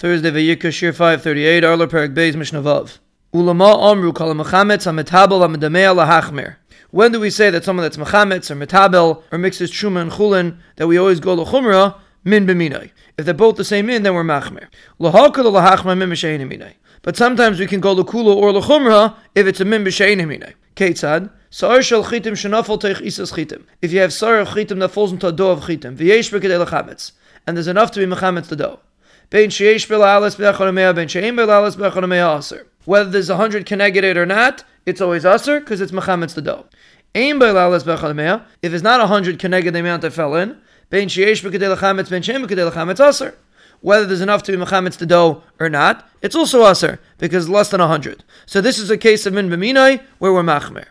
Thursday, Vayikra, Shir 538, Orlah Perek Beis, Mishnah Vav. Ulama Amru Kala Mechametz HaMetabel HaMedamea LaHachmer. When do we say that someone that's mechametz or metabel or mixes truma and chulin that we always go lechumra min b'minay? If they're both the same min, then we're machmer. Lahakal lahachma min b'shein. But sometimes we can go lekula or lechumra if it's a min b'shein minay. Ketzad sar shel chitim shenafel teich isas chitim. If you have sar of chitim that falls into a dough of chitim, v'yesh b'kedei lechametz, and there's enough to be mechametz the dough. Whether there's a hundred connected or not, it's always aser because it's mechametz the dough. If it's not a hundred connected the amount that fell in. Whether there's enough to be mechametz the dough or not, it's also aser because less than a hundred. So this is a case of min b'minai where we're machmer.